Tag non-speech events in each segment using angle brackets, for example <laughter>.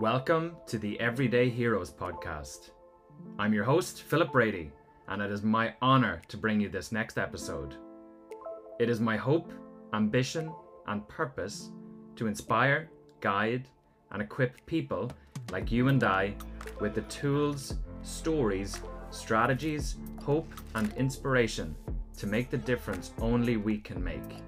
Welcome to the Everyday Heroes podcast. I'm your host, Philip Brady, and it is my honor to bring you this next episode. It is my hope, ambition, and purpose to inspire, guide, and equip people like you and I with the tools, stories, strategies, hope, and inspiration to make the difference only we can make.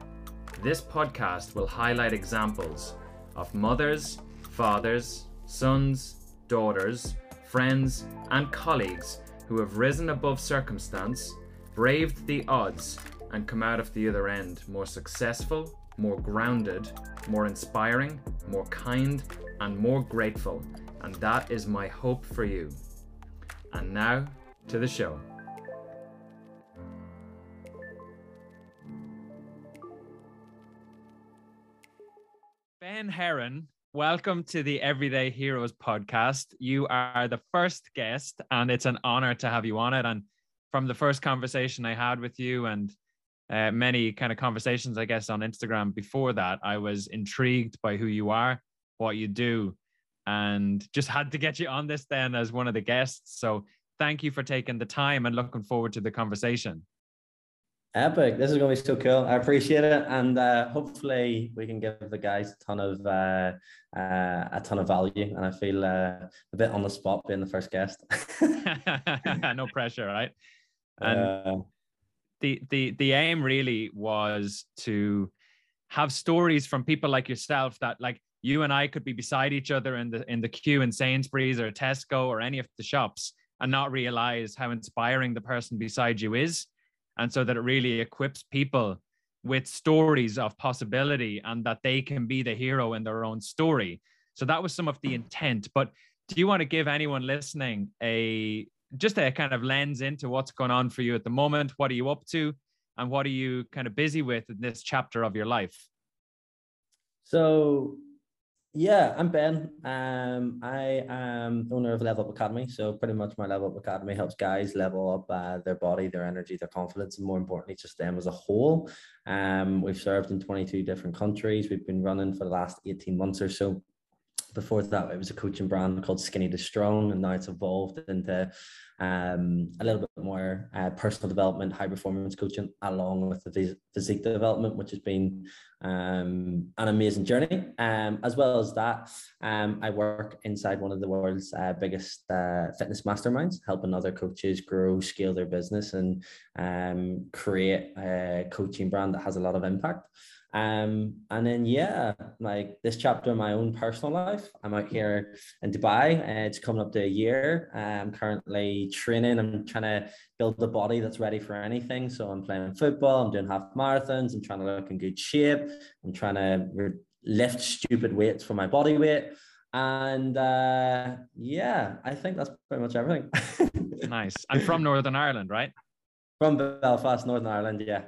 This podcast will highlight examples of mothers, fathers, sons, daughters, friends, and colleagues who have risen above circumstance, braved the odds, and come out of the other end more successful, more grounded, more inspiring, more kind, and more grateful. And that is my hope for you. And now to the show. Ben Heron, welcome to the Everyday Heroes podcast. You are the first guest, and it's an honor to have you on it. And from the first conversation I had with you and uh, many kind of conversations, I guess, on Instagram before that, I was intrigued by who you are, what you do, and just had to get you on this then as one of the guests. So thank you for taking the time and looking forward to the conversation. Epic. This is going to be so cool. I appreciate it. And uh, hopefully we can give the guys a ton of uh, uh, a ton of value. And I feel uh, a bit on the spot being the first guest. <laughs> no pressure, right? <laughs> And uh, the the the aim really was to have stories from people like yourself that like you and I could be beside each other in the in the queue in Sainsbury's or Tesco or any of the shops and not realize how inspiring the person beside you is and so that it really equips people with stories of possibility and that they can be the hero in their own story. So that was some of the intent but do you want to give anyone listening a just a kind of lens into what's going on for you at the moment? What are you up to? And what are you kind of busy with in this chapter of your life? So yeah, I'm Ben. Um, I am owner of Level Up Academy. So pretty much my Level Up Academy helps guys level up uh, their body, their energy, their confidence, and more importantly, just them as a whole. Um, we've served in 22 different countries. We've been running for the last 18 months or so. Before that, it was a coaching brand called Skinny to Strong, and now it's evolved into um, a little bit more uh, personal development, high performance coaching, along with the physique development, which has been um, an amazing journey. Um, as well as that, um, I work inside one of the world's uh, biggest uh, fitness masterminds, helping other coaches grow, scale their business, and um, create a coaching brand that has a lot of impact. Um, and then yeah, like this chapter of my own personal life, I'm out here in Dubai. Uh, it's coming up to a year. I'm currently training. I'm trying to build a body that's ready for anything. So I'm playing football. I'm doing half marathons. I'm trying to look in good shape. I'm trying to re- lift stupid weights for my body weight. And uh, yeah, I think that's pretty much everything. <laughs> nice. I'm from Northern Ireland, right? From Belfast, Northern Ireland. Yeah.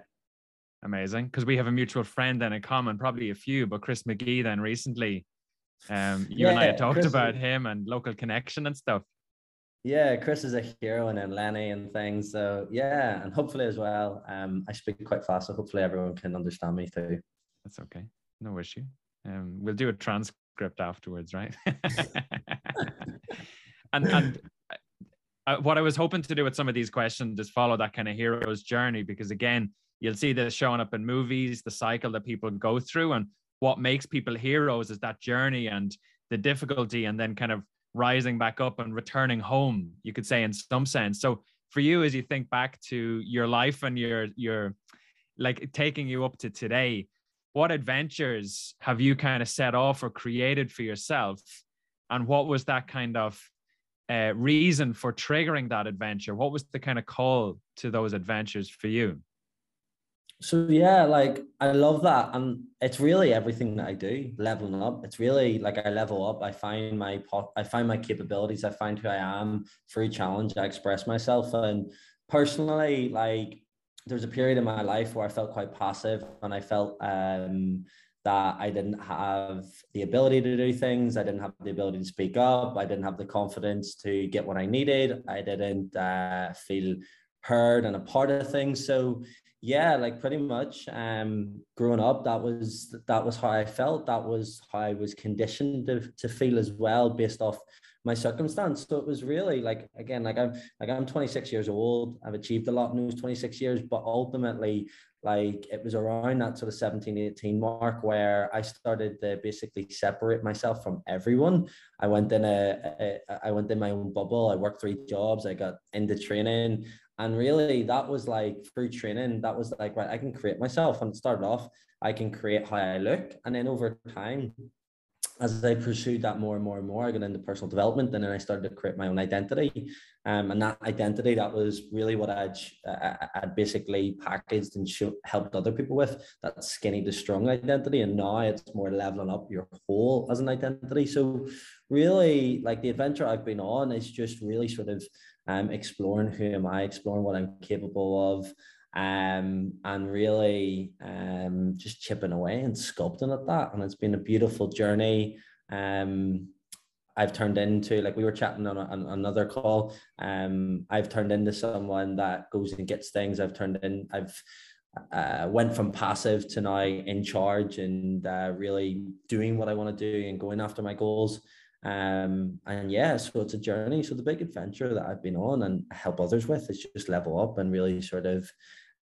Amazing. Because we have a mutual friend then in common, probably a few, but Chris McGee then recently. Um, <laughs> you yeah, and I had talked Chris about him and local connection and stuff. Yeah, Chris is a hero and then Lenny and things. So yeah, and hopefully as well. Um, I speak quite fast, so hopefully everyone can understand me too. That's okay. No issue. Um, we'll do a transcript afterwards, right? <laughs> and and uh, what I was hoping to do with some of these questions is follow that kind of hero's journey because again, You'll see this showing up in movies, the cycle that people go through. And what makes people heroes is that journey and the difficulty, and then kind of rising back up and returning home, you could say, in some sense. So for you, as you think back to your life and your, your, like taking you up to today, what adventures have you kind of set off or created for yourself? And what was that kind of uh, reason for triggering that adventure? What was the kind of call to those adventures for you? So yeah, like I love that, and it's really everything that I do. Leveling up, it's really like I level up. I find my pot, I find my capabilities. I find who I am through challenge. I express myself, and personally, like there's a period in my life where I felt quite passive, and I felt um that I didn't have the ability to do things. I didn't have the ability to speak up. I didn't have the confidence to get what I needed. I didn't uh, feel heard and a part of things. So yeah, like pretty much. Um, growing up, that was that was how I felt. That was how I was conditioned to, to feel as well, based off my circumstance. So it was really like again, like I'm like I'm 26 years old. I've achieved a lot in those 26 years, but ultimately, like it was around that sort of 17, 18 mark where I started to basically separate myself from everyone. I went in a, a I went in my own bubble. I worked three jobs. I got into training. And really, that was like through training, that was like, right, I can create myself. And started off, I can create how I look. And then over time, as I pursued that more and more and more, I got into personal development, and then I started to create my own identity. Um, and that identity, that was really what I'd, uh, uh, uh, I'd basically packaged and show, helped other people with that skinny to strong identity. And now it's more leveling up your whole as an identity. So, really, like the adventure I've been on is just really sort of um, exploring who am I, exploring what I'm capable of, um, and really um, just chipping away and sculpting at that. And it's been a beautiful journey. Um, I've turned into, like we were chatting on, a, on another call, um, I've turned into someone that goes and gets things. I've turned in, I've uh, went from passive to now in charge and uh, really doing what I want to do and going after my goals. Um, and yeah, so it's a journey. So the big adventure that I've been on and help others with is just level up and really sort of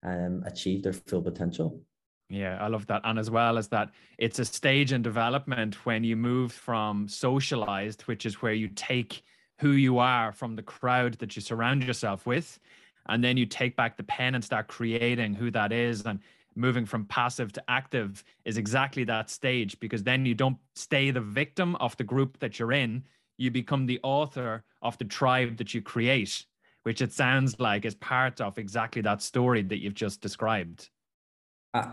um, achieve their full potential. Yeah, I love that. And as well as that, it's a stage in development when you move from socialized, which is where you take who you are from the crowd that you surround yourself with, and then you take back the pen and start creating who that is. And moving from passive to active is exactly that stage because then you don't stay the victim of the group that you're in you become the author of the tribe that you create which it sounds like is part of exactly that story that you've just described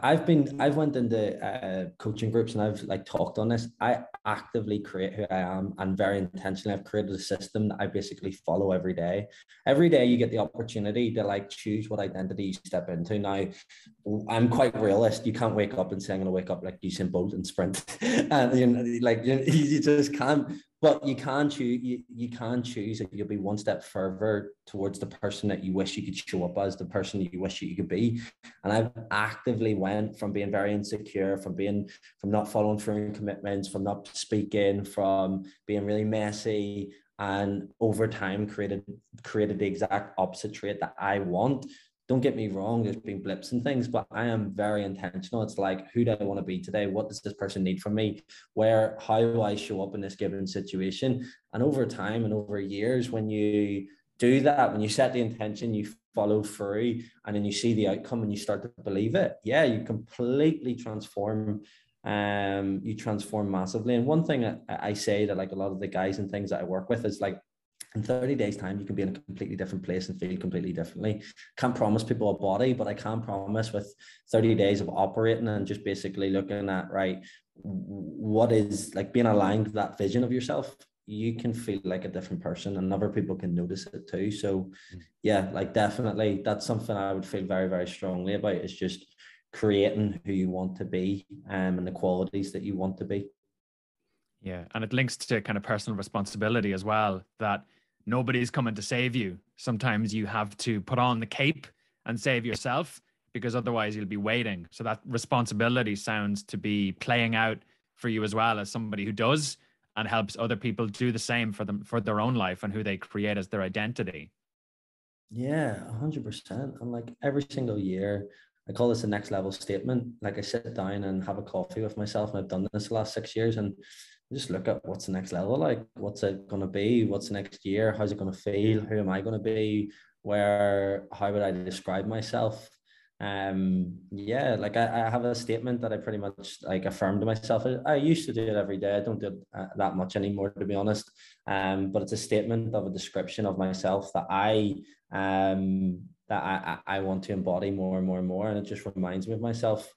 I've been I've went into uh, coaching groups and I've like talked on this. I actively create who I am and very intentionally I've created a system that I basically follow every day. Every day you get the opportunity to like choose what identity you step into. Now I'm quite realist. You can't wake up and say I'm gonna wake up like Usain Bolt and sprint. <laughs> and you know, like you, you just can't but you can choose you, you can choose that you'll be one step further towards the person that you wish you could show up as the person you wish you could be. And i've actively went from being very insecure from being from not following through commitments from not speaking from being really messy and over time created created the exact opposite trait that i want don't get me wrong, there's been blips and things, but I am very intentional. It's like, who do I want to be today? What does this person need from me? Where, how do I show up in this given situation? And over time and over years, when you do that, when you set the intention, you follow through, and then you see the outcome and you start to believe it, yeah, you completely transform. Um, you transform massively. And one thing I, I say that like a lot of the guys and things that I work with is like, in 30 days time you can be in a completely different place and feel completely differently. Can't promise people a body but i can promise with 30 days of operating and just basically looking at right what is like being aligned to that vision of yourself you can feel like a different person and other people can notice it too. So mm. yeah like definitely that's something i would feel very very strongly about is just creating who you want to be um, and the qualities that you want to be. Yeah and it links to kind of personal responsibility as well that nobody's coming to save you. Sometimes you have to put on the cape and save yourself because otherwise you'll be waiting. So that responsibility sounds to be playing out for you as well as somebody who does and helps other people do the same for them for their own life and who they create as their identity. Yeah, hundred percent. And like every single year, I call this a next level statement. Like I sit down and have a coffee with myself, and I've done this the last six years, and just look at what's the next level like what's it going to be? What's the next year? How's it going to feel? Who am i going to be? Where how would i describe myself? Um yeah like I, I have a statement that i pretty much like affirmed to myself. I used to do it every day. I don't do it uh, that much anymore to be honest. Um but it's a statement of a description of myself that i um that i i want to embody more and more and more. And it just reminds me of myself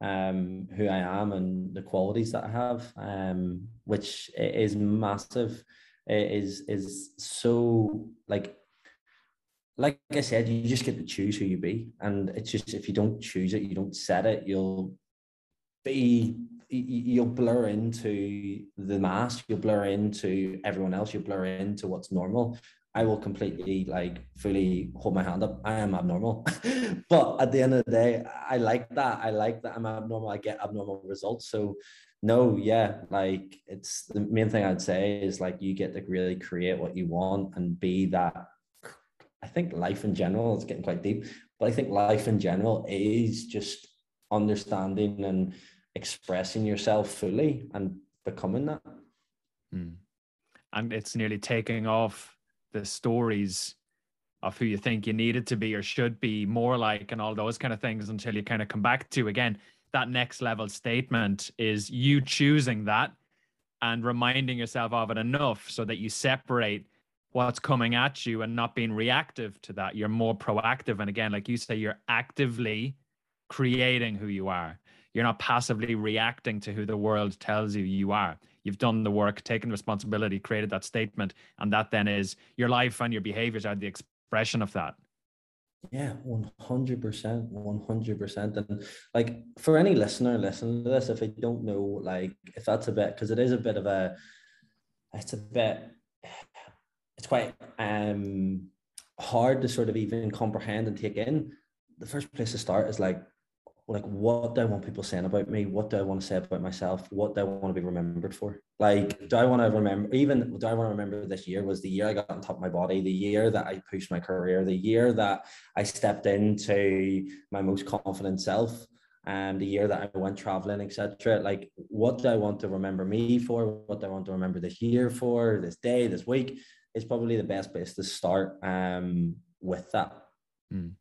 um, who I am and the qualities that I have, um, which is massive. It is is so like like I said, you just get to choose who you be, and it's just if you don't choose it, you don't set it, you'll be you'll blur into the mask, you'll blur into everyone else, you'll blur into what's normal, I will completely like fully hold my hand up. I am abnormal. <laughs> but at the end of the day, I like that. I like that I'm abnormal. I get abnormal results. So no, yeah, like it's the main thing I'd say is like you get to really create what you want and be that. I think life in general is getting quite deep, but I think life in general is just understanding and expressing yourself fully and becoming that. Mm. And it's nearly taking off the stories of who you think you needed to be or should be more like and all those kind of things until you kind of come back to again that next level statement is you choosing that and reminding yourself of it enough so that you separate what's coming at you and not being reactive to that. You're more proactive. And again like you say you're actively creating who you are. You're not passively reacting to who the world tells you you are you've done the work, taken responsibility, created that statement, and that then is your life and your behaviors are the expression of that. Yeah, 100%, 100%. And like for any listener listening to this, if they don't know, like if that's a bit, because it is a bit of a, it's a bit, it's quite um hard to sort of even comprehend and take in. The first place to start is like like what do I want people saying about me? What do I want to say about myself? What do I want to be remembered for? Like, do I want to remember even do I want to remember this year was the year I got on top of my body, the year that I pushed my career, the year that I stepped into my most confident self, and um, the year that I went traveling, etc. Like, what do I want to remember me for? What do I want to remember this year for, this day, this week? Is probably the best place to start um with that. Mm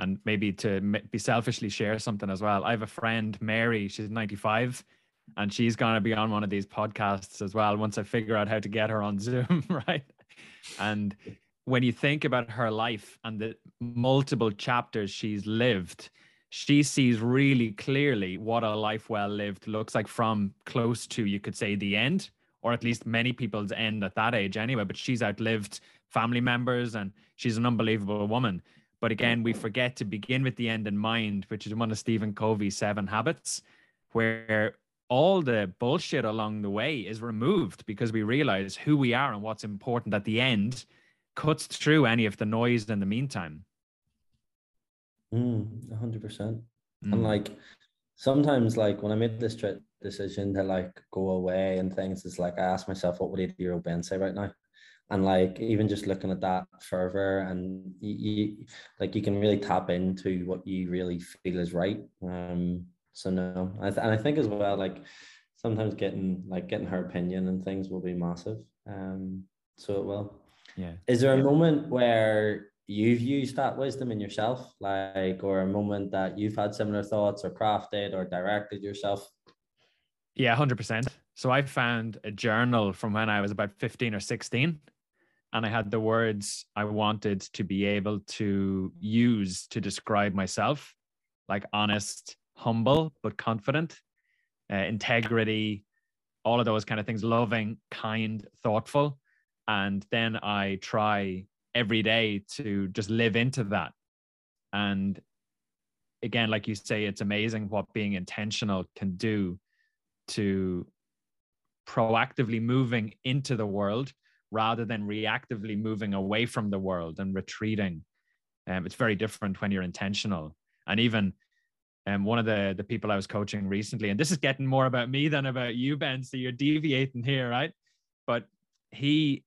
and maybe to be selfishly share something as well. I have a friend, Mary, she's 95 and she's going to be on one of these podcasts as well once I figure out how to get her on <laughs> Zoom, right? And when you think about her life and the multiple chapters she's lived, she sees really clearly what a life well lived looks like from close to, you could say, the end, or at least many people's end at that age anyway. But she's outlived family members and she's an unbelievable woman. But again, we forget to begin with the end in mind, which is one of Stephen Covey's seven habits, where all the bullshit along the way is removed because we realize who we are and what's important at the end cuts through any of the noise in the meantime. Mm, 100%. Mm. And like sometimes, like when I made this decision to like go away and things, it's like I ask myself, what would 80 year old Ben say right now? And like even just looking at that further and you, you, like you can really tap into what you really feel is right. Um so no. I th- and i think as well like sometimes getting like getting her opinion and things will be massive. Um so it will. Yeah. Is there a yeah. moment where you've used that wisdom in yourself? Like or a moment that you've had similar thoughts or crafted or directed yourself? Yeah 100% so i found a journal from when i was about 15 or 16 and I had the words I wanted to be able to use to describe myself, like honest, humble, but confident, uh, integrity, all of those kind of things, loving, kind, thoughtful. And then I try every day to just live into that. And again, like you say, it's amazing what being intentional can do to proactively moving into the world rather than reactively moving away from the world and retreating. Um, it's very different when you're intentional. And even um, one of the, the people I was coaching recently, and this is getting more about me than about you, Ben. So you're deviating here, right? But he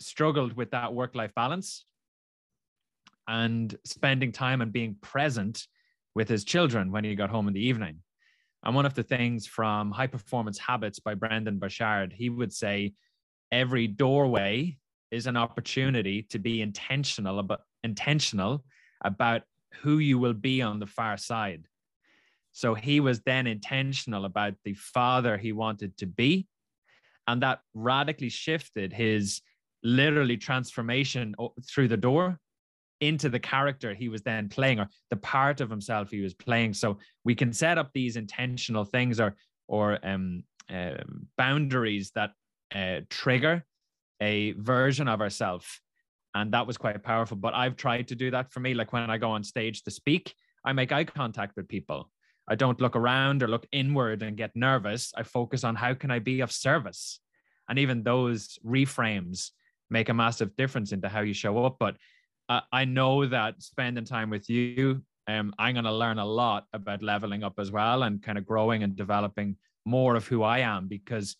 struggled with that work life balance and spending time and being present with his children when he got home in the evening. And one of the things from High Performance Habits by Brendon Burchard, he would say every doorway is an opportunity to be intentional about intentional about who you will be on the far side. So he was then intentional about the father he wanted to be. And that radically shifted his literally transformation through the door into the character he was then playing or the part of himself he was playing. So we can set up these intentional things or or um, uh, boundaries that uh, trigger a version of ourselves and that was quite powerful. But i've tried to do that for me. Like when i go on stage to speak i make eye contact with people. I don't look around or look inward and get nervous. I focus on how can i be of service? And even those reframes make a massive difference into how you show up. But uh, I know that spending time with you, um, I'm going to learn a lot about leveling up as well and kind of growing and developing more of who I am because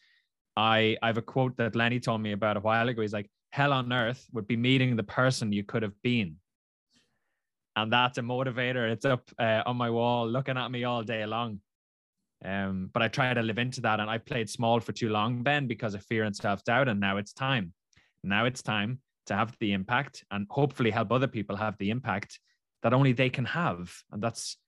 I I have a quote that Lenny told me about a while ago. He's like, "Hell on earth would be meeting the person you could have been." And that's a motivator. It's up uh, on my wall, looking at me all day long. Um, but I try to live into that, and I played small for too long, Ben, because of fear and self doubt. And now it's time. Now it's time to have the impact, and hopefully help other people have the impact that only they can have. And that's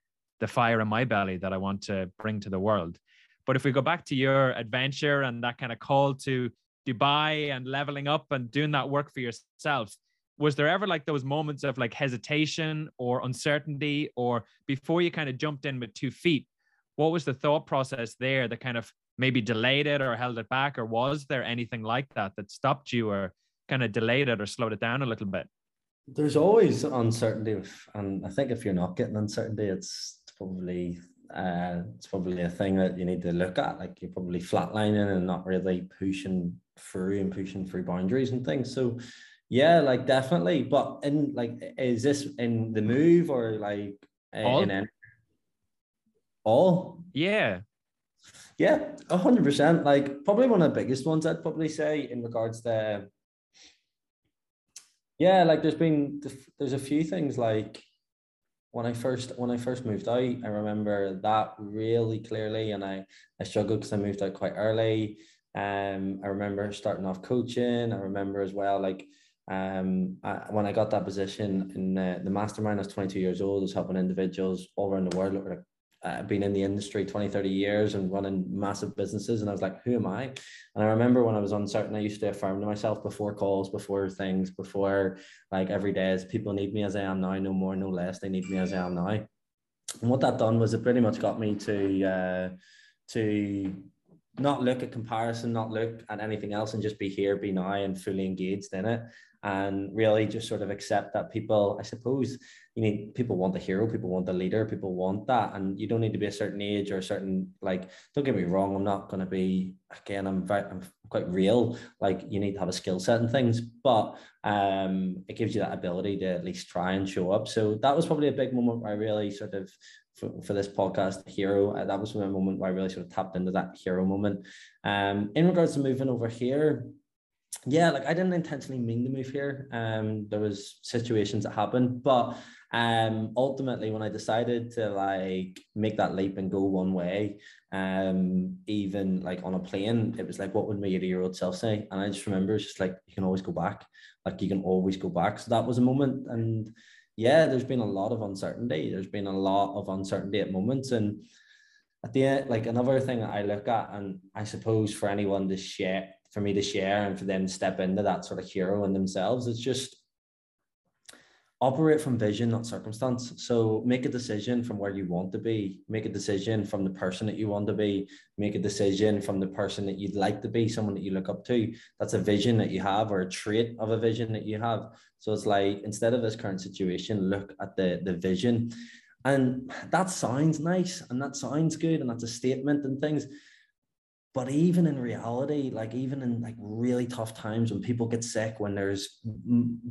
the fire in my belly that I want to bring to the world. But if we go back to your adventure and that kind of call to Dubai and leveling up and doing that work for yourself, was there ever like those moments of like hesitation or uncertainty? Or before you kind of jumped in with two feet what was the thought process there that kind of maybe delayed it or held it back? Or was there anything like that that stopped you or kind of delayed it or slowed it down a little bit? There's always uncertainty and i think if you're not getting uncertainty it's probably uh, it's probably a thing that you need to look at like you're probably flatlining and not really pushing through and pushing through boundaries and things so yeah like definitely but in like is this in the move or like all? in any all? Yeah. Yeah, a hundred percent. Like probably one of the biggest ones I'd probably say in regards to yeah, like there's been there's a few things like when I first when I first moved out, I remember that really clearly, and I I struggled because I moved out quite early. Um, I remember starting off coaching. I remember as well, like um, I, when I got that position in uh, the mastermind, I was 22 years old. I was helping individuals all around the world, like uh, been in the industry 20, 30 years and running massive businesses. And I was like, who am I? And I remember when I was uncertain, I used to affirm to myself before calls, before things, before like every day is people need me as I am now, no more, no less. They need me as I am now. And what that done was it pretty much got me to, uh, to not look at comparison, not look at anything else and just be here, be now and fully engaged in it. And really just sort of accept that people, I suppose, you need people want the hero, people want the leader, people want that. And you don't need to be a certain age or a certain like, don't get me wrong, I'm not gonna be again, I'm very I'm quite real. Like you need to have a skill set and things, but um it gives you that ability to at least try and show up. So that was probably a big moment where I really sort of for, for this podcast, hero. Uh, that was a moment where I really sort of tapped into that hero moment. Um, in regards to moving over here, yeah, like I didn't intentionally mean to move here. Um, there was situations that happened, but um, ultimately when I decided to like make that leap and go one way, um, even like on a plane, it was like, what would my 80 year old self say? And I just remember it's just like, you can always go back. Like you can always go back. So that was a moment. And yeah, there's been a lot of uncertainty. There's been a lot of uncertainty at moments. And at the end, like another thing that I look at, and I suppose for anyone to share, for me to share and for them to step into that sort of hero in themselves, it's just operate from vision, not circumstance. So make a decision from where you want to be, make a decision from the person that you want to be, make a decision from the person that you'd like to be, someone that you look up to. That's a vision that you have or a trait of a vision that you have. So it's like instead of this current situation, look at the the vision. And that sounds nice and that sounds good and that's a statement and things but even in reality like even in like really tough times when people get sick when there's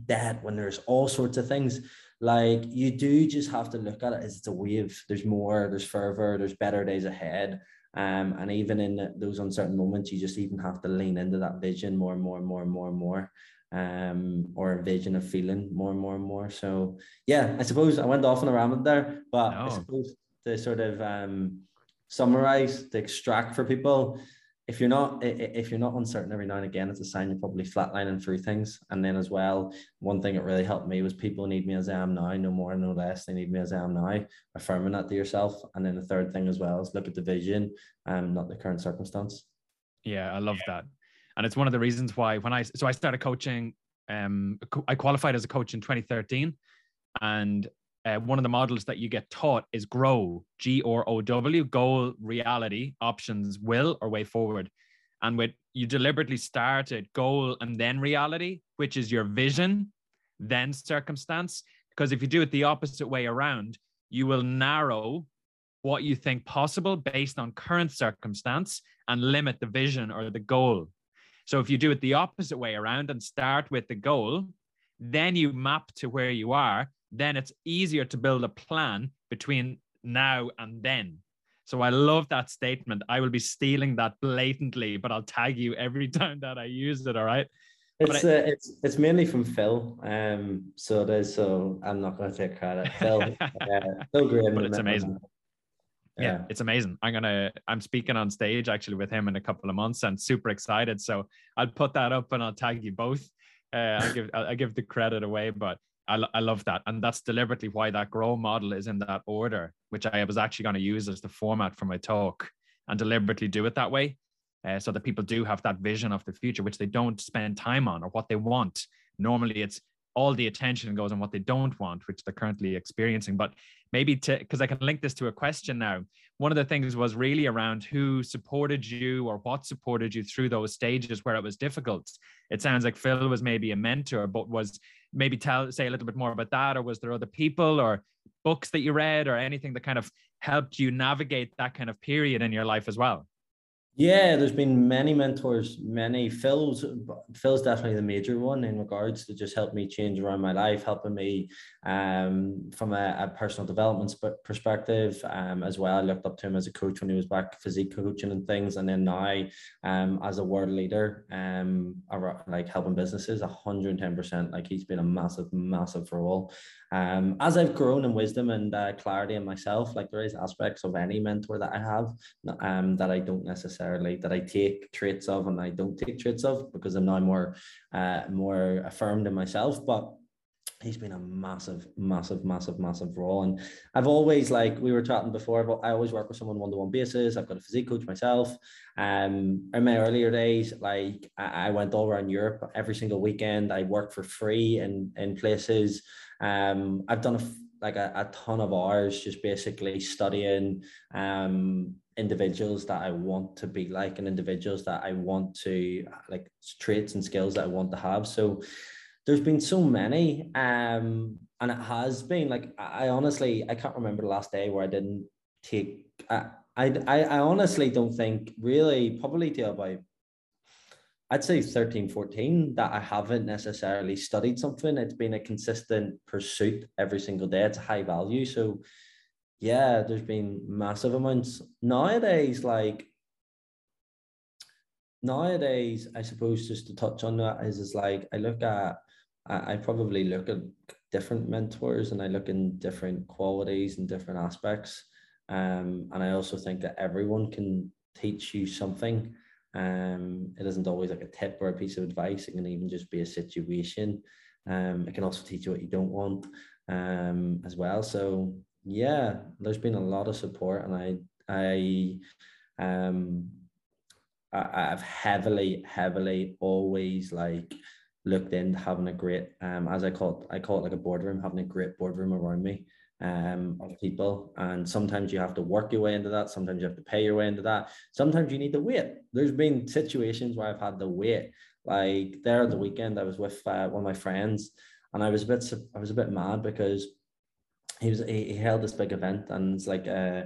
debt when there's all sorts of things like you do just have to look at it as it's a wave. There's more there's further there's better days ahead. Um, and even in those uncertain moments you just even have to lean into that vision more and more and more and more and more um, or a vision of feeling more and more and more. So yeah i suppose i went off on a ramble there but no. i suppose to sort of um, summarize to extract for people. If you're not if you're not uncertain every now and again it's a sign you're probably flatlining through things. And then as well one thing that really helped me was people need me as i am now no more no less. They need me as i am now affirming that to yourself. And then the third thing as well is look at the vision and um, not the current circumstance. Yeah i love that. And it's one of the reasons why when i so i started coaching um i qualified as a coach in 2013 and uh, one of the models that you get taught is grow g or o w goal reality options will or way forward. And with you deliberately started goal and then reality which is your vision then circumstance. Because if you do it the opposite way around you will narrow what you think possible based on current circumstance and limit the vision or the goal. So if you do it the opposite way around and start with the goal, then you map to where you are, then it's easier to build a plan between now and then. So I love that statement. I will be stealing that blatantly, but I'll tag you every <laughs> time that I use it. All right. It's I, uh, it's it's mainly from Phil. Um, so. So I'm not going to take credit. Phil, <laughs> uh, Phil Graham. But it's amazing. Yeah. yeah, it's amazing. I'm gonna I'm speaking on stage actually with him in a couple of months and super excited. So I'll put that up and I'll tag you both. Uh, I give I'll give the credit away, but I, I love that. And that's deliberately why that grow model is in that order, which I was actually going to use as the format for my talk and deliberately do it that way. Uh, so that people do have that vision of the future, which they don't spend time on or what they want. Normally, it's all the attention goes on what they don't want, which they're currently experiencing. But maybe to, because I can link this to a question now. One of the things was really around who supported you or what supported you through those stages where it was difficult. It sounds like Phil was maybe a mentor, but was maybe tell say a little bit more about that or was there other people or books that you read or anything that kind of helped you navigate that kind of period in your life as well yeah, there's been many mentors, many. Phil's Phil's definitely the major one in regards to just help me change around my life, helping me um, from a, a, personal development perspective um, as well. I looked up to him as a coach when he was back physique coaching and things, and then now um, as a world leader, um, like helping businesses, hundred and ten percent. Like he's been a massive, massive role. Um, as I've grown in wisdom and uh, clarity in myself, like there is aspects of any mentor that I have um, that I don't necessarily that I take traits of and I don't take traits of because I'm now more uh, more affirmed in myself. But he's been a massive, massive, massive, massive role. And I've always like we were chatting before, but I always work with someone one-to-one basis. I've got a physique coach myself. Um, in my earlier days, like I, went all around Europe every single weekend. I worked for free in in places um, I've done a, like a, a ton of hours just basically studying um, individuals that I want to be like and individuals that I want to like traits and skills that I want to have. So there's been so many um, and it has been like I honestly I can't remember the last day where I didn't take I I, I honestly don't think really probably till about I'd say 13, 14 that I haven't necessarily studied something. It's been a consistent pursuit every single day. It's high value. So yeah, there's been massive amounts. Nowadays, like nowadays, I suppose just to touch on that is is like I look at I, I probably look at different mentors and I look in different qualities and different aspects. Um, and I also think that everyone can teach you something um, it isn't always like a tip or a piece of advice. It can even just be a situation. Um, it can also teach you what you don't want um, as well. So yeah, there's been a lot of support, and I I um I, I've heavily heavily always like looked into having a great um as I call it I call it like a boardroom having a great boardroom around me um, of people. And sometimes you have to work your way into that. Sometimes you have to pay your way into that. Sometimes you need to wait. There's been situations where I've had to wait. Like there at the weekend, I was with uh, one of my friends, and I was a bit I was a bit mad because he was he, he held this big event, and it's like uh,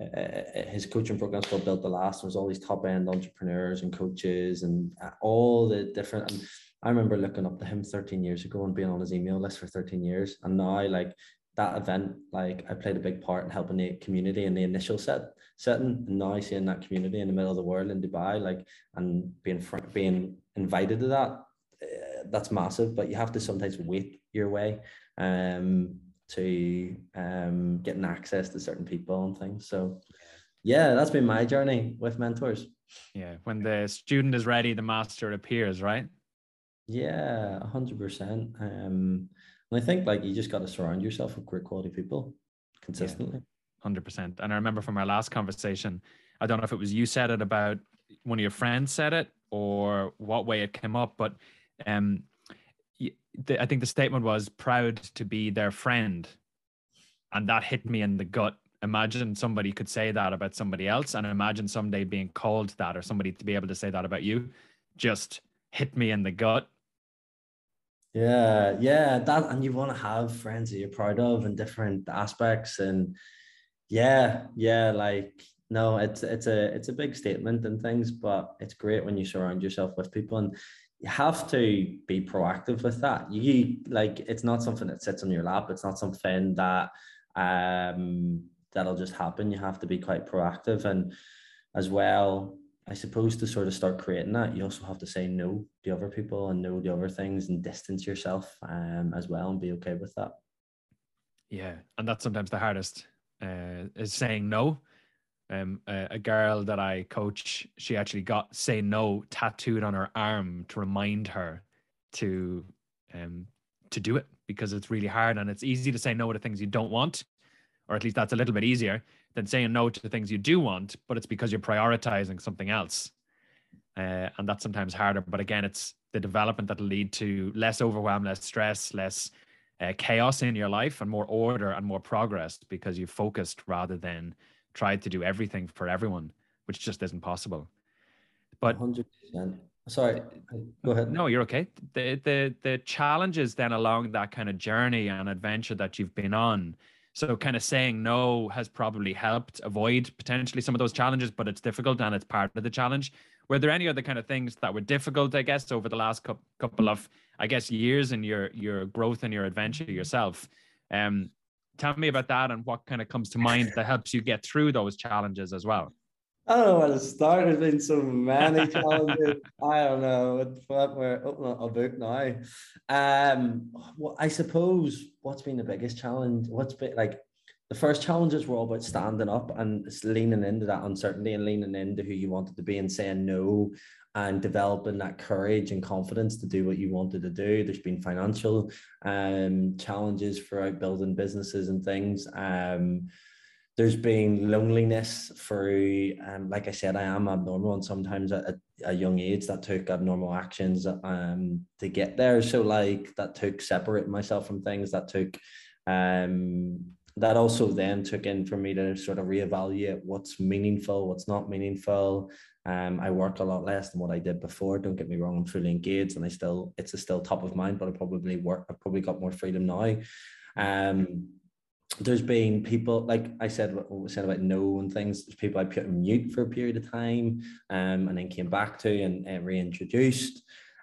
uh, his coaching program called Built the Last. There was all these top end entrepreneurs and coaches and uh, all the different. And I remember looking up to him 13 years ago and being on his email list for 13 years. And now, like that event, like I played a big part in helping the community in the initial set setting, and now seeing that community in the middle of the world in Dubai, like and being fr- being invited to that, uh, that's massive. But you have to sometimes wait your way um, to um, getting access to certain people and things. So, yeah, that's been my journey with mentors. Yeah, when the student is ready, the master appears, right? Yeah, hundred percent. Um, and I think like you just got to surround yourself with great quality people consistently. Hundred percent. And I remember from our last conversation, I don't know if it was you said it about one of your friends said it or what way it came up, but um, I think the statement was proud to be their friend, and that hit me in the gut. Imagine somebody could say that about somebody else, and imagine someday being called that or somebody to be able to say that about you. Just hit me in the gut yeah, yeah, that and you want to have friends that you're proud of in different aspects, and yeah, yeah, like no, it's it's a it's a big statement and things, but it's great when you surround yourself with people and you have to be proactive with that. You like it's not something that sits on your lap. It's not something that um that'll just happen. You have to be quite proactive and as well. I suppose to sort of start creating that, you also have to say no to other people and know the other things and distance yourself um, as well and be okay with that. Yeah, and that's sometimes the hardest uh, is saying no. Um, a, a, girl that I coach, she actually got "say no" tattooed on her arm to remind her to um, to do it because it's really hard and it's easy to say no to things you don't want, or at least that's a little bit easier than saying no to the things you do want. But it's because you're prioritizing something else, uh, and that's sometimes harder. But again, it's the development that'll lead to less overwhelm, less stress, less uh, chaos in your life, and more order and more progress because you've focused rather than tried to do everything for everyone, which just isn't possible. But 100%. Sorry, go ahead. No, you're okay. The the the challenges then along that kind of journey and adventure that you've been on. So kind of saying no has probably helped avoid potentially some of those challenges, but it's difficult and it's part of the challenge. Were there any other kind of things that were difficult, I guess, over the last couple of, I guess, years in your your growth and your adventure yourself? Um, tell me about that and what kind of comes to mind that helps you get through those challenges as well. I don't know where to start. There's been so many challenges. I don't know. What we're opening a book now. Um, well, I suppose what's been the biggest challenge? What's been like the first challenges were all about standing up and leaning into that uncertainty and leaning into who you wanted to be and saying no and developing that courage and confidence to do what you wanted to do. There's been financial um, challenges for building businesses and things. Um, there's been loneliness through, um, like I said, I am abnormal, and sometimes at a, young age that took abnormal actions um, to get there. So, like that took separating myself from things. That took um, that also then took in for me to sort of reevaluate what's meaningful, what's not meaningful, um, I work a lot less than what I did before. Don't get me wrong, I'm fully engaged and I still it's still top of mind, but I probably work I've probably got more freedom now. Um there's been people like I said what we said about no and things. There's people I put on mute for a period of time, um, and then came back to and, and reintroduced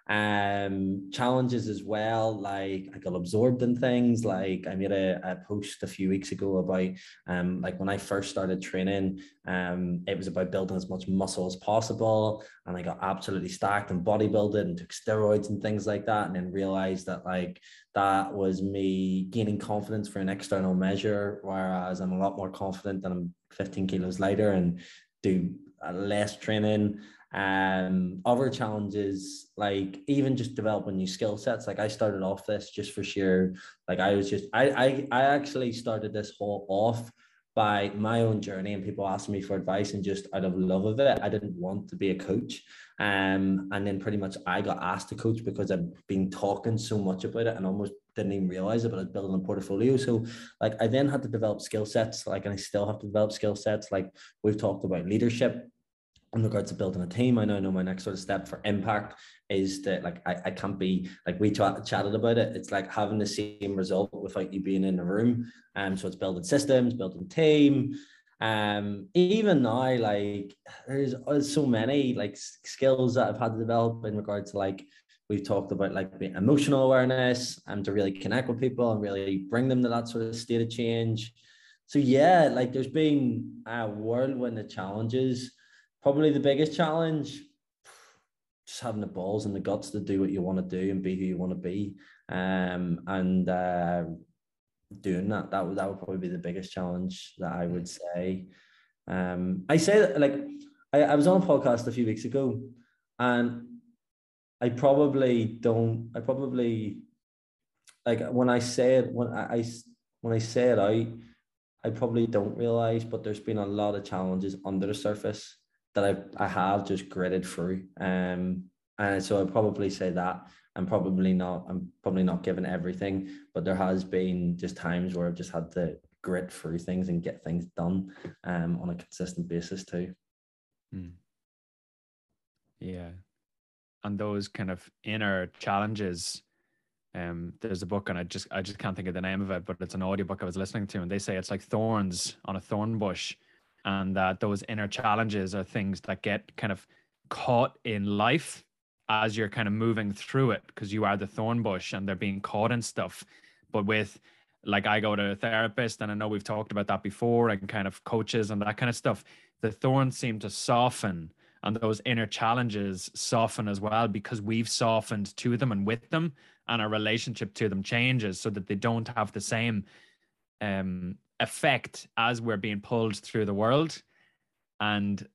um challenges as well like i got absorbed in things like i made a, a post a few weeks ago about um like when i first started training um it was about building as much muscle as possible and i got absolutely stacked in bodybuilding and took steroids and things like that and then realized that like that was me gaining confidence for an external measure whereas i'm a lot more confident than i'm 15 kilos lighter and do less training um other challenges like even just developing new skill sets like i started off this just for sheer like i was just i i, I actually started this whole off by my own journey and people asking me for advice and just out of love of it i didn't want to be a coach. Um and then pretty much i got asked to coach because i've been talking so much about it and almost didn't even realize it but i was building a portfolio. So like i then had to develop skill sets like and i still have to develop skill sets. Like we've talked about leadership in regards to building a team, I now know my next sort of step for impact is that like I, I can't be like we ch- chatted about it. It's like having the same result without you being in the room. Um, so it's building systems, building team. Um, even now, like there's, there's so many like skills that I've had to develop in regards to like we've talked about like emotional awareness and to really connect with people and really bring them to that sort of state of change. So yeah, like there's been a whirlwind of challenges probably the biggest challenge just having the balls and the guts to do what you want to do and be who you want to be. Um, and uh, doing that that would that would probably be the biggest challenge that i would say. Um, i say that like I, I was on a podcast a few weeks ago and i probably don't i probably like when i say it when i, I when i say it out i probably don't realize but there's been a lot of challenges under the surface that I, I have just gritted through. Um, and so I'd probably say that I'm probably not, I'm probably not given everything, but there has been just times where I've just had to grit through things and get things done um, on a consistent basis too. Mm. Yeah. And those kind of inner challenges, um, there's a book and I just I just can't think of the name of it, but it's an audiobook I was listening to, and they say it's like thorns on a thorn bush and that those inner challenges are things that get kind of caught in life as you're kind of moving through it because you are the thorn bush and they're being caught in stuff. But with like I go to a therapist and I know we've talked about that before and kind of coaches and that kind of stuff, the thorns seem to soften and those inner challenges soften as well because we've softened to them and with them and our relationship to them changes so that they don't have the same um, effect as we're being pulled through the world. And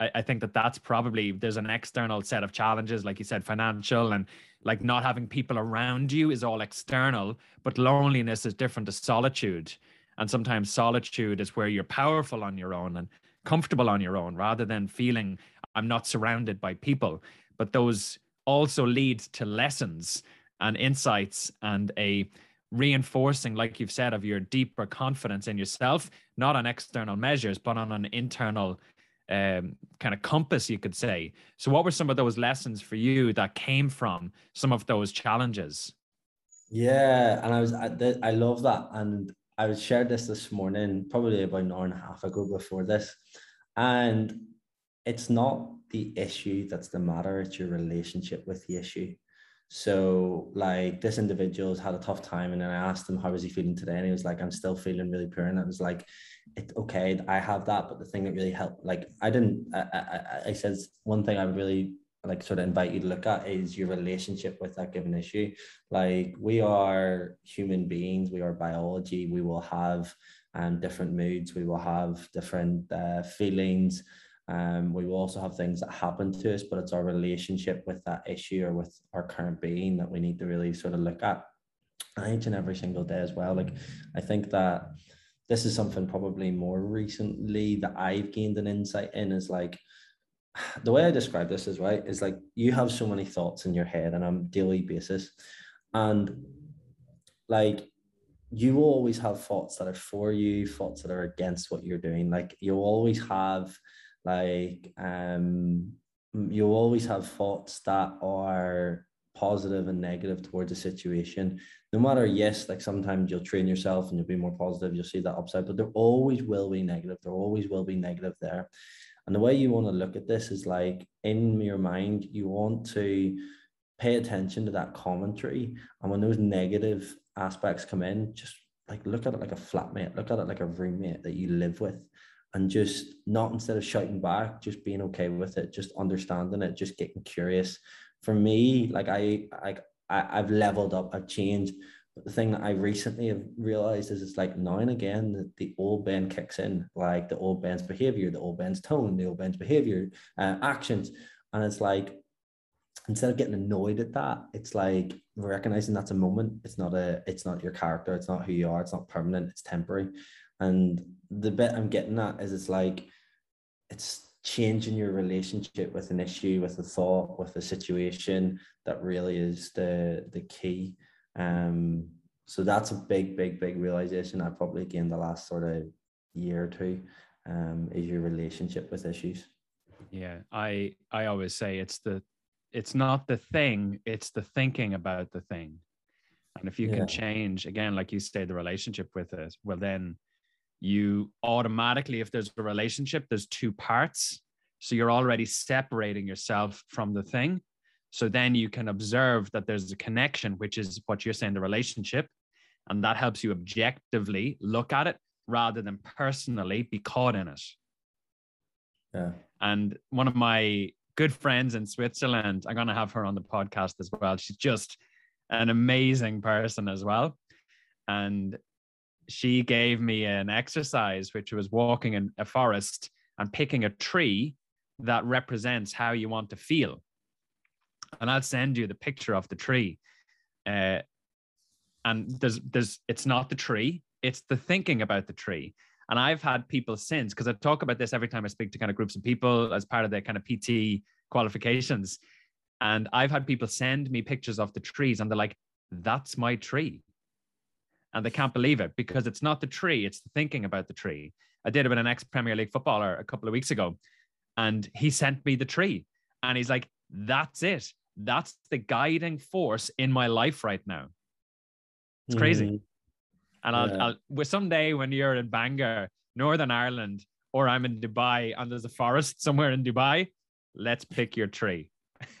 I, I think that that's probably there's an external set of challenges like you said financial and like not having people around you is all external but loneliness is different to solitude. And sometimes solitude is where you're powerful on your own and comfortable on your own rather than feeling i'm not surrounded by people. But those also lead to lessons and insights and a reinforcing, like you've said, of your deeper confidence in yourself, not on external measures, but on an internal um, kind of compass, you could say. So, what were some of those lessons for you that came from some of those challenges? Yeah, and I was I, love that, and I shared this this morning, probably about an hour and a half ago before this, and it's not the issue that's the matter; it's your relationship with the issue. So like this individual's had a tough time, and then I asked him how was he feeling today, and he was like, "I'm still feeling really poor." And I was like, "It's okay, I have that." But the thing that really helped, like I didn't, I, I, I says one thing I would really like sort of invite you to look at is your relationship with that given issue. Like we are human beings, we are biology. We will have um, different moods. We will have different uh, feelings um, we will also have things that happen to us, but it's our relationship with that issue or with our current being that we need to really sort of look at each and every single day as well. Like, I think that this is something probably more recently that I've gained an insight in is like, <sighs> the way I describe this is right is like you have so many thoughts in your head on a daily basis, and like you will always have thoughts that are for you, thoughts that are against what you're doing. Like you'll always have like um you always have thoughts that are positive and negative towards a situation. No matter yes like sometimes you'll train yourself and you'll be more positive you'll see that upside but there always will be negative there always will be negative there. And the way you want to look at this is like in your mind you want to pay attention to that commentary and when those negative aspects come in just like look at it like a flatmate look at it like a roommate that you live with and just not instead of shouting back, just being okay with it, just understanding it, just getting curious. For me, like I, I, I've leveled up, I've changed. But the thing that I recently have realized is it's like now and again that the old Ben kicks in, like the old Ben's behavior, the old Ben's tone, the old Ben's behavior, uh, actions. And it's like, instead of getting annoyed at that, it's like recognizing that's a moment. It's not a, it's not your character. It's not who you are. It's not permanent. It's temporary. And the bit I'm getting at is it's like it's changing your relationship with an issue, with a thought, with a situation that really is the the key. Um, so that's a big, big, big realization I probably gained the last sort of year or two. Um, is your relationship with issues. Yeah, I I always say it's the it's not the thing, it's the thinking about the thing. And if you yeah. can change again, like you say, the relationship with it, well then you automatically, if there's a relationship, there's two parts. So you're already separating yourself from the thing. So then you can observe that there's a connection, which is what you're saying, the relationship. And that helps you objectively look at it rather than personally be caught in it. Yeah. And one of my good friends in Switzerland, I'm going to have her on the podcast as well. She's just an amazing person as well. And she gave me an exercise which was walking in a forest and picking a tree that represents how you want to feel. And I'll send you the picture of the tree. Uh, and there's there's it's not the tree, it's the thinking about the tree. And I've had people since, because I talk about this every time I speak to kind of groups of people as part of their kind of PT qualifications. And I've had people send me pictures of the trees and they're like, that's my tree and they can't believe it because it's not the tree, it's the thinking about the tree. I did it with an ex Premier League footballer a couple of weeks ago, and he sent me the tree. And he's like, that's it. That's the guiding force in my life right now. It's crazy. Mm. And I'll, yeah. I'll, someday when you're in Bangor, Northern Ireland, or I'm in Dubai and there's a forest somewhere in Dubai. Let's pick your tree. <laughs>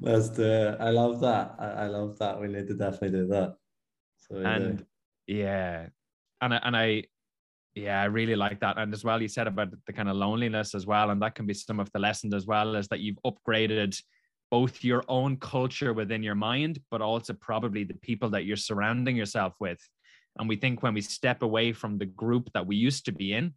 Let's do. I love that. I, I, love that. We need to definitely do that. And yeah, and I, and I, yeah, I really like that. And as well, you said about the kind of loneliness as well, and that can be some of the lessons as well, is that you've upgraded both your own culture within your mind, but also probably the people that you're surrounding yourself with. And we think when we step away from the group that we used to be in,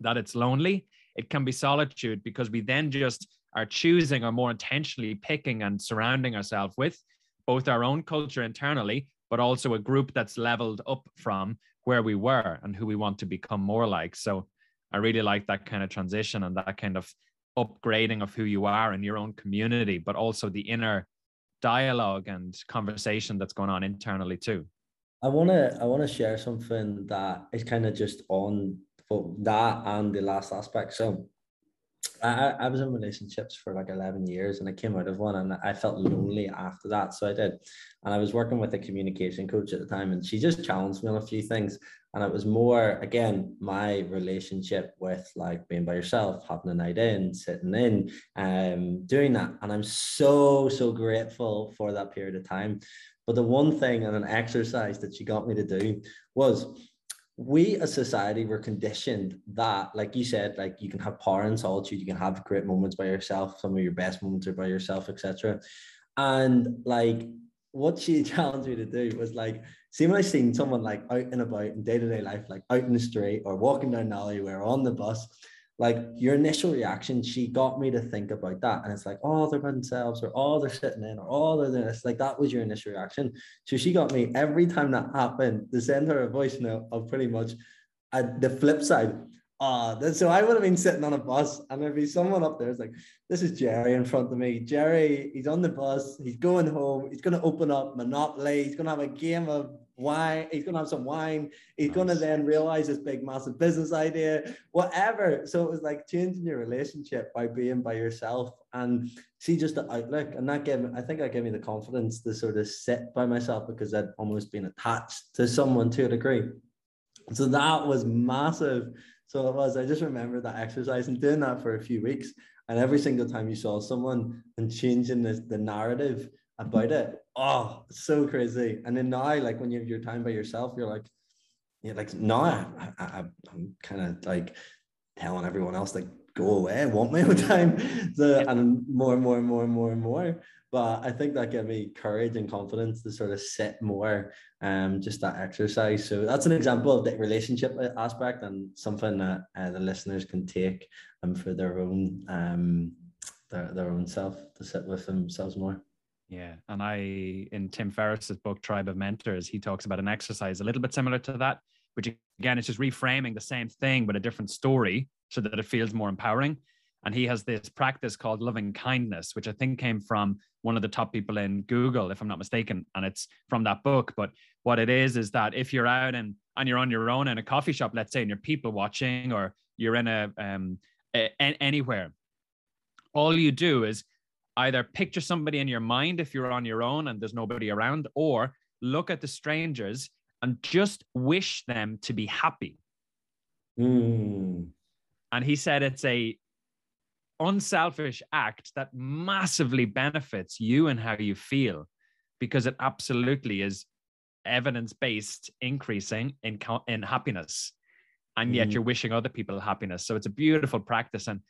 that it's lonely. It can be solitude because we then just are choosing or more intentionally picking and surrounding ourselves with both our own culture internally, but also a group that's leveled up from where we were and who we want to become more like. So I really like that kind of transition and that kind of upgrading of who you are in your own community, but also the inner dialogue and conversation that's going on internally too. I want to I want to share something that is kind of just on for that and the last aspect. So I, I was in relationships for like 11 years and I came out of one and I felt lonely after that. So I did. And I was working with a communication coach at the time and she just challenged me on a few things. And it was more, again, my relationship with like being by yourself, having a night in, sitting in, um, doing that. And I'm so, so grateful for that period of time. But the one thing and an exercise that she got me to do was we as society were conditioned that, like you said, like you can have power and solitude, you can have great moments by yourself, some of your best moments are by yourself, etc. And like what she <laughs> challenged me to do was like, see when I seen someone like out and about in day-to-day life, like out in the street or walking down the alleyway or on the bus, like your initial reaction, she got me to think about that. And it's like, oh, they're by themselves, or oh, they're sitting in, or oh, they're this. Like that was your initial reaction. So she got me every time that happened to send her a voice note of pretty much at the flip side. Ah, uh, so I would have been sitting on a bus, and there'd be someone up there. It's like, this is Jerry in front of me. Jerry, he's on the bus. He's going home. He's going to open up Monopoly. He's going to have a game of wine. He's going to have some wine. He's nice. going to then realize this big, massive business idea, whatever. So it was like changing your relationship by being by yourself and see just the outlook. And that gave me, I think that gave me the confidence to sort of sit by myself because I'd almost been attached to someone to a degree. So that was massive. So it was, I just remember that exercise and doing that for a few weeks. And every single time you saw someone and changing the, the narrative about it. Oh, so crazy. And then now, like when you have your time by yourself, you're like, you're like, no, I, I, I'm kind of like telling everyone else like go away, I want my own <laughs> time. So and more and more and more and more and more. But I think that gave me courage and confidence to sort of sit more, um, just that exercise. So that's an example of the relationship aspect and something that uh, the listeners can take um, for their own um, their, their own self to sit with themselves more. Yeah. And I, in Tim Ferriss's book, Tribe of Mentors, he talks about an exercise a little bit similar to that, which again, is just reframing the same thing, but a different story so that it feels more empowering. And he has this practice called loving kindness, which I think came from one of the top people in Google, if I'm not mistaken. And it's from that book. But what it is, is that if you're out and, and you're on your own in a coffee shop, let's say, and you're people watching, or you're in a, um, a, anywhere, all you do is either picture somebody in your mind if you're on your own and there's nobody around, or look at the strangers and just wish them to be happy. Mm. And he said it's a unselfish act that massively benefits you and how you feel because it absolutely is evidence based increasing in in happiness and yet mm. you're wishing other people happiness so it's a beautiful practice and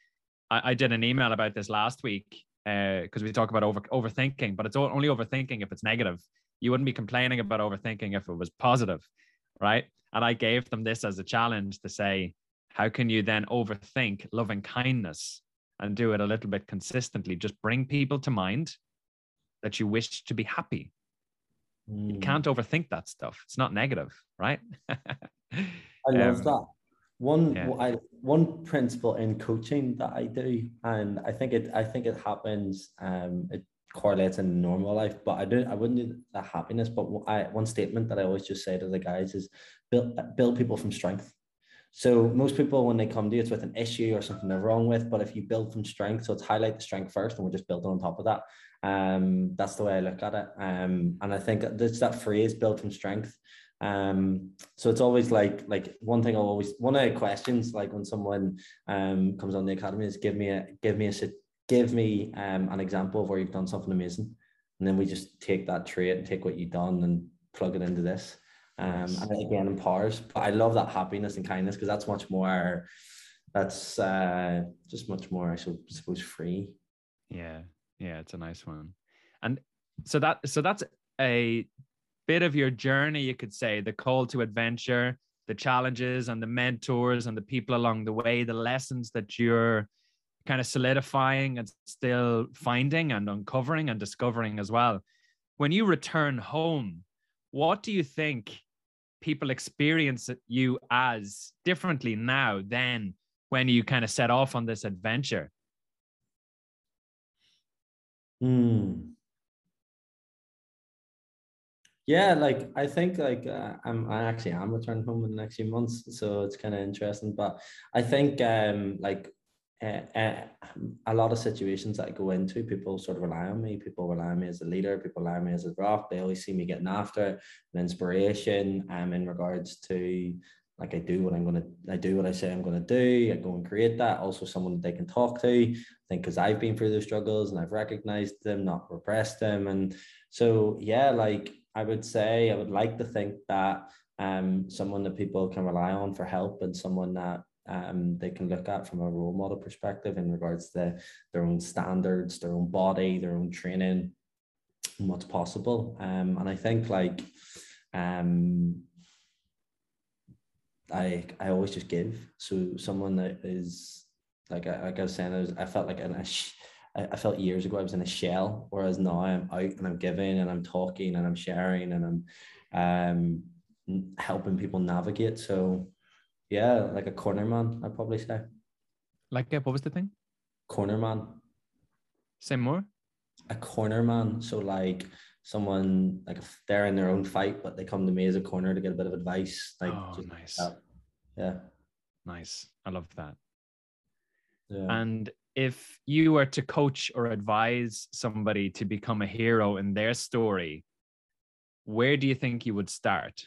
I, I did an email about this last week because uh, we talk about over overthinking, but it's only overthinking if it's negative. You wouldn't be complaining about overthinking if it was positive, right? And I gave them this as a challenge to say, how can you then overthink loving kindness and do it a little bit consistently? Just bring people to mind that you wish to be happy. Mm. You hmm. can't overthink that stuff. It's not negative, right? I <laughs> love um, that one yeah. I, one principle in coaching that I do, and I think it I think it happens. Um, it correlates in normal life, but I do I wouldn't do the happiness. But I one statement that I always just say to the guys is build build people from strength. So most people, when they come to you, it's with an issue or something they're wrong with. But if you build from strength, so it's highlight the strength first, and we're just building on top of that. Um, that's the way I look at it. Um, and I think that's that phrase "build from strength." Um, so it's always like like one thing I always one of the questions like when someone um comes on the academy is give me a give me a give me um an example of where you've done something amazing, and then we just take that trait and take what you've done and plug it into this. Um, and again empowers. But I love that happiness and kindness because that's much more. That's uh, just much more, I suppose, free. Yeah, yeah, it's a nice one. And so that so that's a bit of your journey, you could say, the call to adventure, the challenges and the mentors and the people along the way, the lessons that you're kind of solidifying and still finding and uncovering and discovering as well. When you return home, what do you think people experience you as differently now than when you kind of set off on this adventure? Hmm. Yeah, like I think like uh, I'm I actually am returning home in the next few months, so it's kind of interesting. But I think um like uh, a lot of situations that I go into, people sort of rely on me. People rely on me as a leader. People rely on me as a rock. They always see me getting after an inspiration. Um, in regards to like I do what I'm gonna, I do what I say I'm gonna do. I go and create that. Also, someone that they can talk to. I think because I've been through those struggles and I've recognized them, not repressed them, and so yeah, like I would say I would like to think that um, someone that people can rely on for help and someone that um, they can look at from a role model perspective in regards to their own standards, their own body, their own training, and what's possible. Um, and I think like um, I I always just give. So someone that is like I, like I was saying, I, was, I felt like in a I, I felt years ago I was in a shell, whereas now I'm out and I'm giving and I'm talking and I'm sharing and I'm um helping people navigate. So yeah, like a corner man, I'd probably say. Like uh, what was the thing? Corner man. Say more. A corner man. So like someone like if they're in their own fight, but they come to me as a corner to get a bit of advice. Like oh, nice. Yeah. Nice. I love that. Yeah. And if you were to coach or advise somebody to become a hero in their story, where do you think you would start?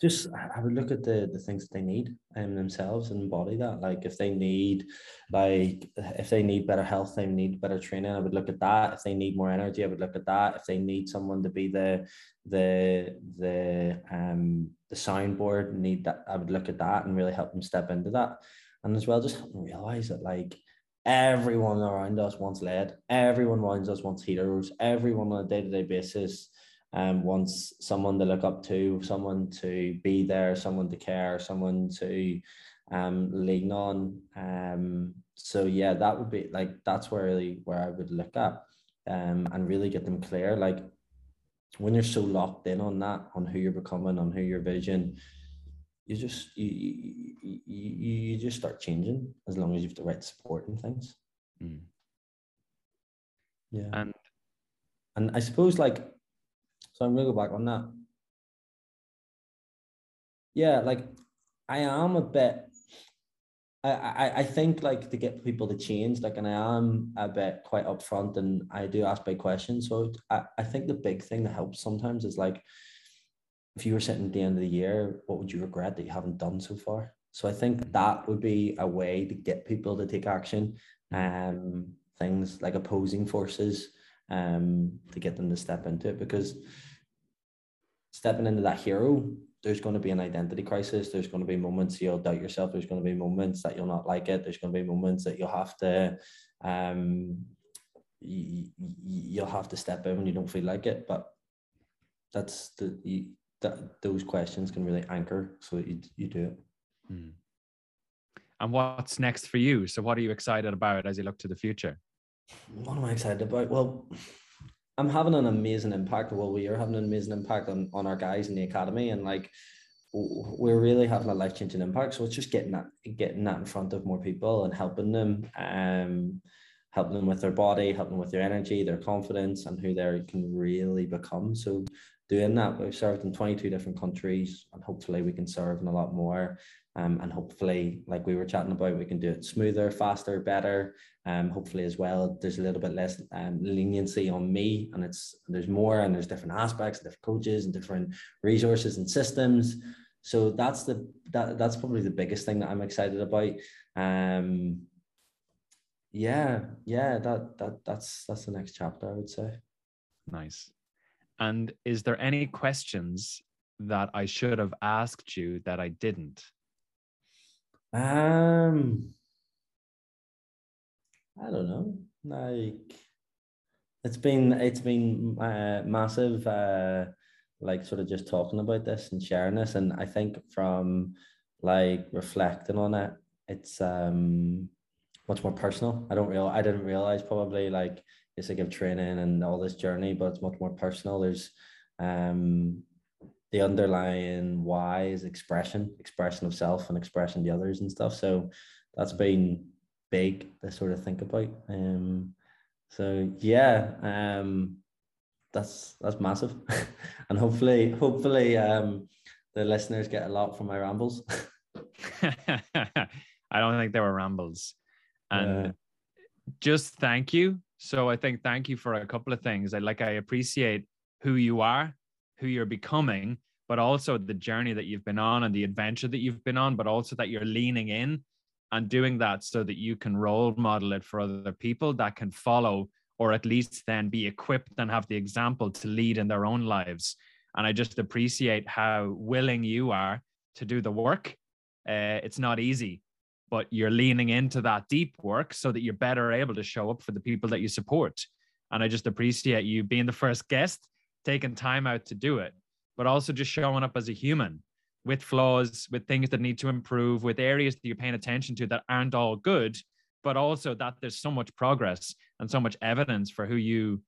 Just I would look at the the things that they need um, themselves and embody that. Like if they need like if they need better health, they need better training. I would look at that. If they need more energy, I would look at that. If they need someone to be the the the um the soundboard, need that I would look at that and really help them step into that and as well just help them realize that like everyone around us wants lead everyone around us wants heroes everyone on a day-to-day basis um, wants someone to look up to someone to be there someone to care someone to um, lean on. Um, so yeah that would be like that's where really where i would look at um, and really get them clear. Like when you're so locked in on that on who you're becoming on who your vision you just you, you, you, you just start changing as long as you have the right support and things. Mm. yeah. And and i suppose like so i'm gonna go back on that yeah like i am a bit I, I, I think like to get people to change, like, and I am a bit quite upfront and I do ask big questions. So I, I think the big thing that helps sometimes is like if you were sitting at the end of the year, what would you regret that you haven't done so far? So I think that would be a way to get people to take action. Um, things like opposing forces, um, to get them to step into it because stepping into that hero, there's going to be an identity crisis. There's going to be moments you'll doubt yourself. There's going to be moments that you'll not like it. There's going to be moments that you'll have to, um, you, you'll have to step in when you don't feel like it. But that's the you, that those questions can really anchor so that you, you do it. Hmm. And what's next for you? So, what are you excited about as you look to the future? What am I excited about? Well, I'm having an amazing impact. Well, we are having an amazing impact on, on our guys in the academy, and like we're really having a life changing impact. So it's just getting that getting that in front of more people and helping them, um, helping them with their body, helping them with their energy, their confidence, and who they can really become. So doing that. We've served in 22 different countries and hopefully we can serve in a lot more. Um, and hopefully, like we were chatting about, we can do it smoother, faster, better. Um, hopefully as well, there's a little bit less um, leniency on me, and it's there's more, and there's different aspects, different coaches, and different resources and systems. So that's the that that's probably the biggest thing that I'm excited about. Um, yeah, yeah, that that that's that's the next chapter, I would say. Nice. And is there any questions that I should have asked you that I didn't? Um, I don't know. Like, it's been it's been uh, massive. Uh, like sort of just talking about this and sharing this, and I think from like reflecting on it, it's um much more personal. I don't real I didn't realize probably like it's like of training and all this journey, but it's much more personal. There's um the underlying why is expression, expression of self and expression the others and stuff. So that's been big to sort of think about. Um so yeah, um that's that's massive. <laughs> and hopefully, hopefully um the listeners get a lot from my rambles. <laughs> <laughs> I don't think they were rambles. And yeah. just thank you. So I think thank you for a couple of things. I like I appreciate who you are, who you're becoming, but also the journey that you've been on and the adventure that you've been on, but also that you're leaning in and doing that so that you can role model it for other people that can follow or at least then be equipped and have the example to lead in their own lives. And I just appreciate how willing you are to do the work. Uh, it's not easy but you're leaning into that deep work so that you're better able to show up for the people that you support. And I just appreciate you being the first guest, taking time out to do it, but also just showing up as a human with flaws, with things that need to improve, with areas that you're paying attention to that aren't all good, but also that there's so much progress and so much evidence for who you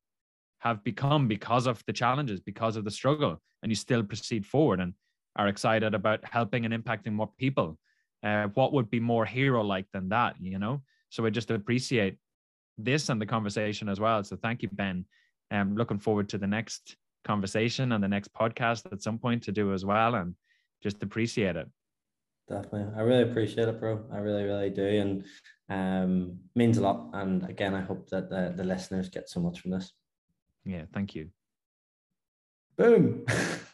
have become because of the challenges, because of the struggle, and you still proceed forward and are excited about helping and impacting more people. Uh, what would be more hero like than that you know? So i just appreciate this and the conversation as well. So thank you ben. I'm looking forward to the next conversation and the next podcast at some point to do as well and just appreciate it. Definitely. I really appreciate it bro. I really really do. And um means a lot. And again i hope that the, the listeners get so much from this. Yeah thank you. Boom <laughs>